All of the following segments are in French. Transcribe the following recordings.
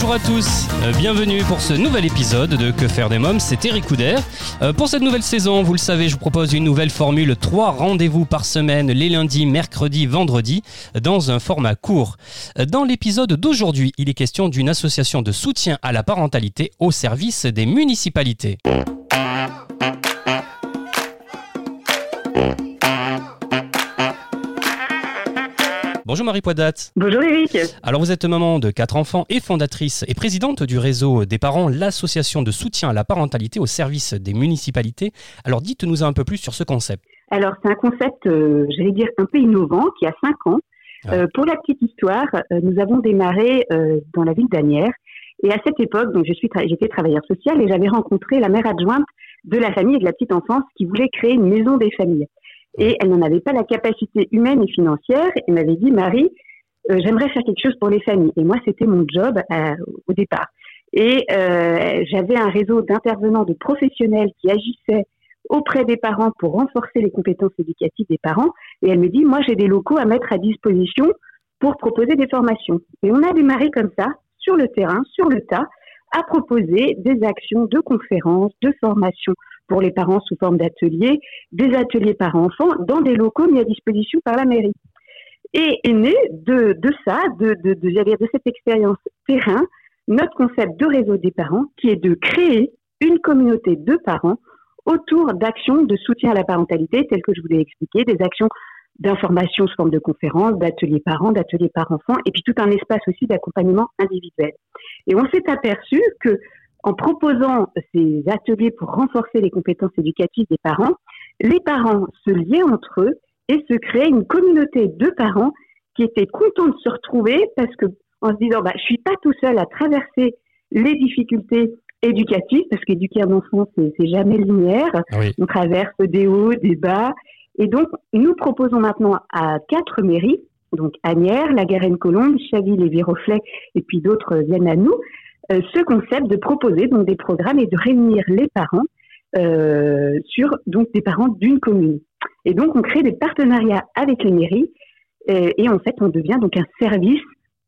Bonjour à tous, Euh, bienvenue pour ce nouvel épisode de Que faire des mômes, c'est Eric Couder. Euh, Pour cette nouvelle saison, vous le savez, je vous propose une nouvelle formule, trois rendez-vous par semaine, les lundis, mercredis, vendredis, dans un format court. Euh, Dans l'épisode d'aujourd'hui, il est question d'une association de soutien à la parentalité au service des municipalités. Bonjour Marie Poidat. Bonjour Eric. Alors vous êtes maman de quatre enfants et fondatrice et présidente du réseau des parents, l'association de soutien à la parentalité au service des municipalités. Alors dites-nous un peu plus sur ce concept. Alors c'est un concept, euh, j'allais dire, un peu innovant qui a cinq ans. Ah. Euh, pour la petite histoire, euh, nous avons démarré dans la ville d'Anières. Et à cette époque, donc je suis tra- j'étais travailleur social et j'avais rencontré la mère adjointe de la famille et de la petite enfance qui voulait créer une maison des familles. Et elle n'en avait pas la capacité humaine et financière. Et m'avait dit, Marie, euh, j'aimerais faire quelque chose pour les familles. Et moi, c'était mon job euh, au départ. Et euh, j'avais un réseau d'intervenants, de professionnels qui agissaient auprès des parents pour renforcer les compétences éducatives des parents. Et elle me dit, moi, j'ai des locaux à mettre à disposition pour proposer des formations. Et on a démarré comme ça, sur le terrain, sur le tas, à proposer des actions de conférences, de formations pour les parents sous forme d'ateliers, des ateliers parents-enfants dans des locaux mis à disposition par la mairie. Et est né de, ça, de, cette expérience terrain, notre concept de réseau des parents, qui est de créer une communauté de parents autour d'actions de soutien à la parentalité, telles que je vous l'ai expliqué, des actions d'information sous forme de conférences, d'ateliers parents, d'ateliers parents-enfants, et puis tout un espace aussi d'accompagnement individuel. Et on s'est aperçu que en proposant ces ateliers pour renforcer les compétences éducatives des parents, les parents se liaient entre eux et se créaient une communauté de parents qui étaient contents de se retrouver parce que en se disant bah je suis pas tout seul à traverser les difficultés éducatives parce qu'éduquer un enfant c'est jamais linéaire Oui. on traverse des hauts des bas et donc nous proposons maintenant à quatre mairies donc Agnières, La Garenne-Colombe, Chaville et Viroflay et puis d'autres viennent à nous euh, ce concept de proposer donc des programmes et de réunir les parents euh, sur donc des parents d'une commune. Et donc on crée des partenariats avec les mairies et, et en fait on devient donc un service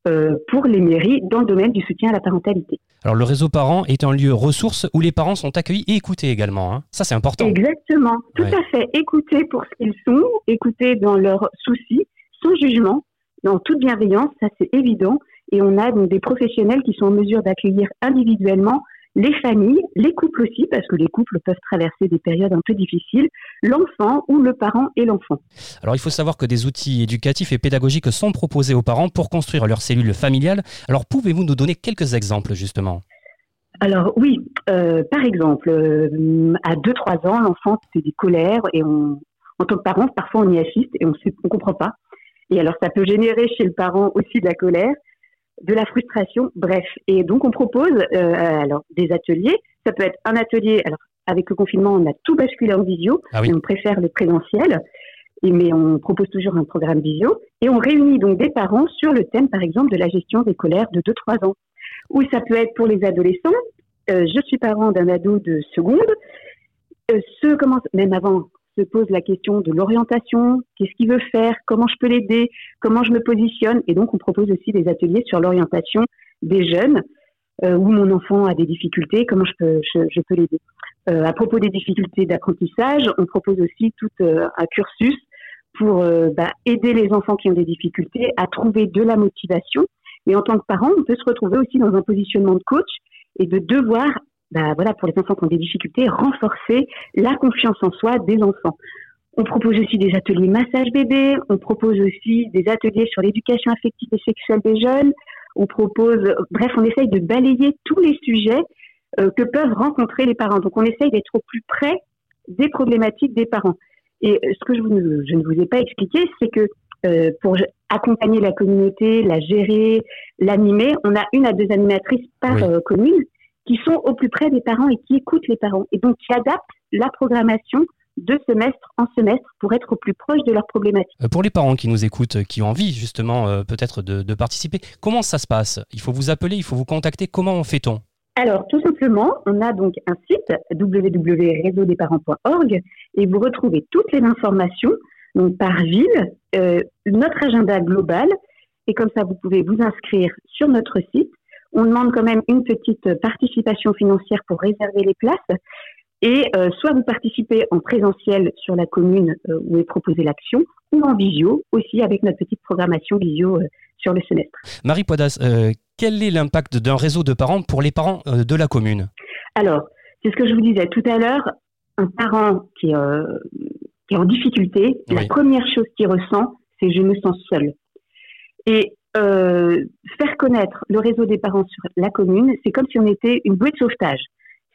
euh, pour les mairies dans le domaine du soutien à la parentalité. Alors le réseau parents est un lieu ressource où les parents sont accueillis et écoutés également. hein. Ça c'est important. Exactement, tout Ouais. à fait. Écouter pour ce qu'ils sont, écouter dans leurs soucis, sans jugement, dans toute bienveillance, ça c'est évident. Et on a donc des professionnels qui sont en mesure d'accueillir individuellement les familles, les couples aussi, parce que les couples peuvent traverser des périodes un peu difficiles, l'enfant ou le parent et l'enfant. Alors il faut savoir que des outils éducatifs et pédagogiques sont proposés aux parents pour construire leur cellule familiale. Alors pouvez-vous nous donner quelques exemples justement? Alors oui, euh, par exemple, euh, à 2-3 ans, l'enfant fait des colères et on, en tant que parent, parfois on y assiste et on ne comprend pas. Et alors ça peut générer chez le parent aussi de la colère, de la frustration, bref. Et donc on propose euh, alors des ateliers. Ça peut être un atelier. Alors avec le confinement, on a tout basculé en visio, Ah oui. et on préfère le présentiel. Et, mais on propose toujours un programme visio et on réunit donc des parents sur le thème, par exemple, de la gestion des colères de 2-3 ans. Ou ça peut être pour les adolescents. Euh, je suis parent d'un ado de seconde. Euh, ce commence, même avant, se pose la question de l'orientation. Qu'est-ce qu'il veut faire Comment je peux l'aider Comment je me positionne Et donc, on propose aussi des ateliers sur l'orientation des jeunes euh, où mon enfant a des difficultés. Comment je peux, je, peux l'aider Euh, À propos des difficultés d'apprentissage, on propose aussi tout euh, un cursus pour bah, aider les enfants qui ont des difficultés à trouver de la motivation. Mais en tant que parent, on peut se retrouver aussi dans un positionnement de coach et de devoir, bah, voilà, pour les enfants qui ont des difficultés, renforcer la confiance en soi des enfants. On propose aussi des ateliers massage bébé, on propose aussi des ateliers sur l'éducation affective et sexuelle des jeunes, on propose, bref, on essaye de balayer tous les sujets euh, que peuvent rencontrer les parents. Donc on essaye d'être au plus près des problématiques des parents. Et euh, ce que je, vous, je ne vous ai pas expliqué, c'est que euh, pour accompagner la communauté, la gérer, l'animer, on a une à deux animatrices par Oui. euh, commune qui sont au plus près des parents et qui écoutent les parents et donc qui adaptent la programmation de semestre en semestre pour être au plus proche de leurs problématiques. Euh, Pour les parents qui nous écoutent, euh, qui ont envie justement euh, peut-être de, de participer, comment ça se passe? Il faut vous appeler, il faut vous contacter. Comment fait-on? Alors, tout simplement, on a donc un site www.réseaudesparents.org et vous retrouvez toutes les informations donc par ville, euh, notre agenda global et comme ça vous pouvez vous inscrire sur notre site. On demande quand même une petite participation financière pour réserver les places et euh, soit vous participez en présentiel sur la commune euh, où est proposée l'action ou en visio aussi avec notre petite programmation visio euh, sur le semestre. Marie Poidas, quel est l'impact d'un réseau de parents pour les parents de la commune? Alors, c'est ce que je vous disais tout à l'heure, un parent qui est, qui est en difficulté, la première chose qu'il ressent, c'est je me sens seul. Et euh, faire connaître le réseau des parents sur la commune, c'est comme si on était une bouée de sauvetage.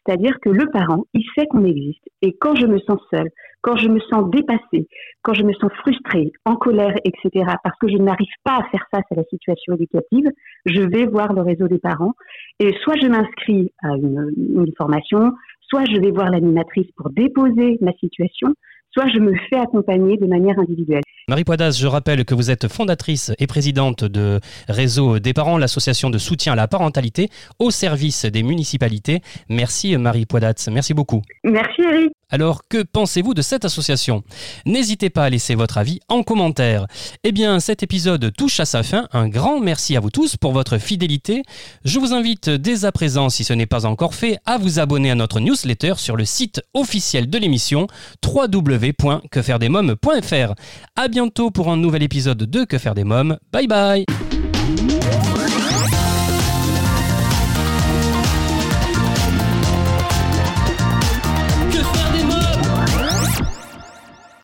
C'est-à-dire que le parent, il sait qu'on existe. Et quand je me sens seule, quand je me sens dépassée, quand je me sens frustrée, en colère, etc., parce que je n'arrive pas à faire face à la situation éducative, je vais voir le réseau des parents. Et soit je m'inscris à une, une formation, soit je vais voir l'animatrice pour déposer ma situation, soit je me fais accompagner de manière individuelle. Marie Poidas, je rappelle que vous êtes fondatrice et présidente de Réseau des parents, l'association de soutien à la parentalité au service des municipalités. Merci Marie Poidas, merci beaucoup. Merci Eric. Alors, que pensez-vous de cette association? N'hésitez pas à laisser votre avis en commentaire. Eh bien, cet épisode touche à sa fin. Un grand merci à vous tous pour votre fidélité. Je vous invite dès à présent, si ce n'est pas encore fait, à vous abonner à notre newsletter sur le site officiel de l'émission www.quefairedesmoms.fr. À bientôt pour un nouvel épisode de Que faire des mômes. Bye bye